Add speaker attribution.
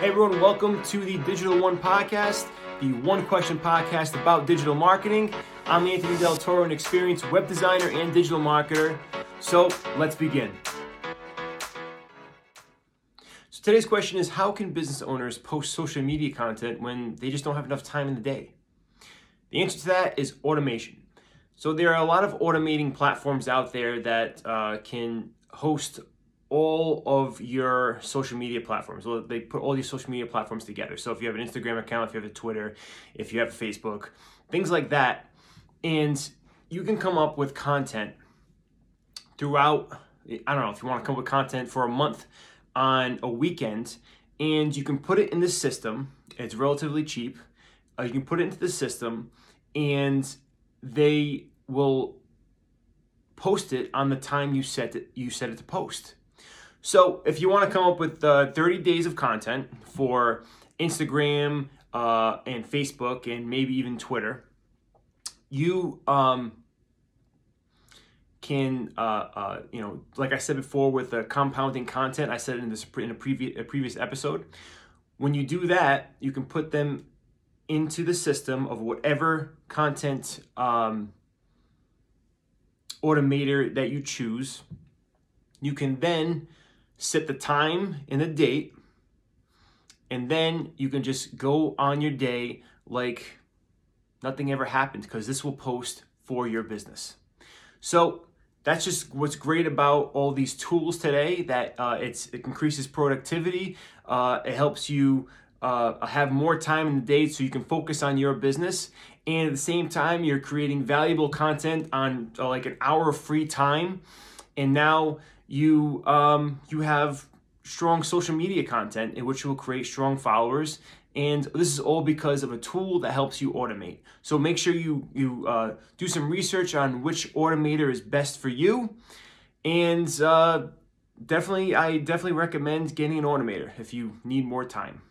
Speaker 1: Hey everyone, welcome to the Digital One podcast, the one question podcast about digital marketing. I'm Anthony Del Toro, an experienced web designer and digital marketer. So let's begin. So today's question is how can business owners post social media content when they just don't have enough time in the day? The answer to that is automation. So there are a lot of automating platforms out there that uh, can host all of your social media platforms. So they put all these social media platforms together. So if you have an Instagram account, if you have a Twitter, if you have Facebook, things like that, and you can come up with content throughout. I don't know if you want to come up with content for a month on a weekend, and you can put it in the system. It's relatively cheap. Uh, you can put it into the system, and they will post it on the time you set it you set it to post. So if you want to come up with uh, 30 days of content for Instagram uh, and Facebook and maybe even Twitter, you um, can, uh, uh, you know, like I said before with the compounding content, I said in this in a previous a previous episode. When you do that, you can put them into the system of whatever content um, automator that you choose. You can then set the time and the date, and then you can just go on your day like nothing ever happened because this will post for your business. So that's just what's great about all these tools today. That uh, it's it increases productivity. Uh, it helps you uh, have more time in the day so you can focus on your business, and at the same time you're creating valuable content on uh, like an hour of free time, and now you um, you have strong social media content in which you will create strong followers. And this is all because of a tool that helps you automate. So make sure you you uh, do some research on which automator is best for you. And uh, definitely i definitely recommend getting an automator if you need more time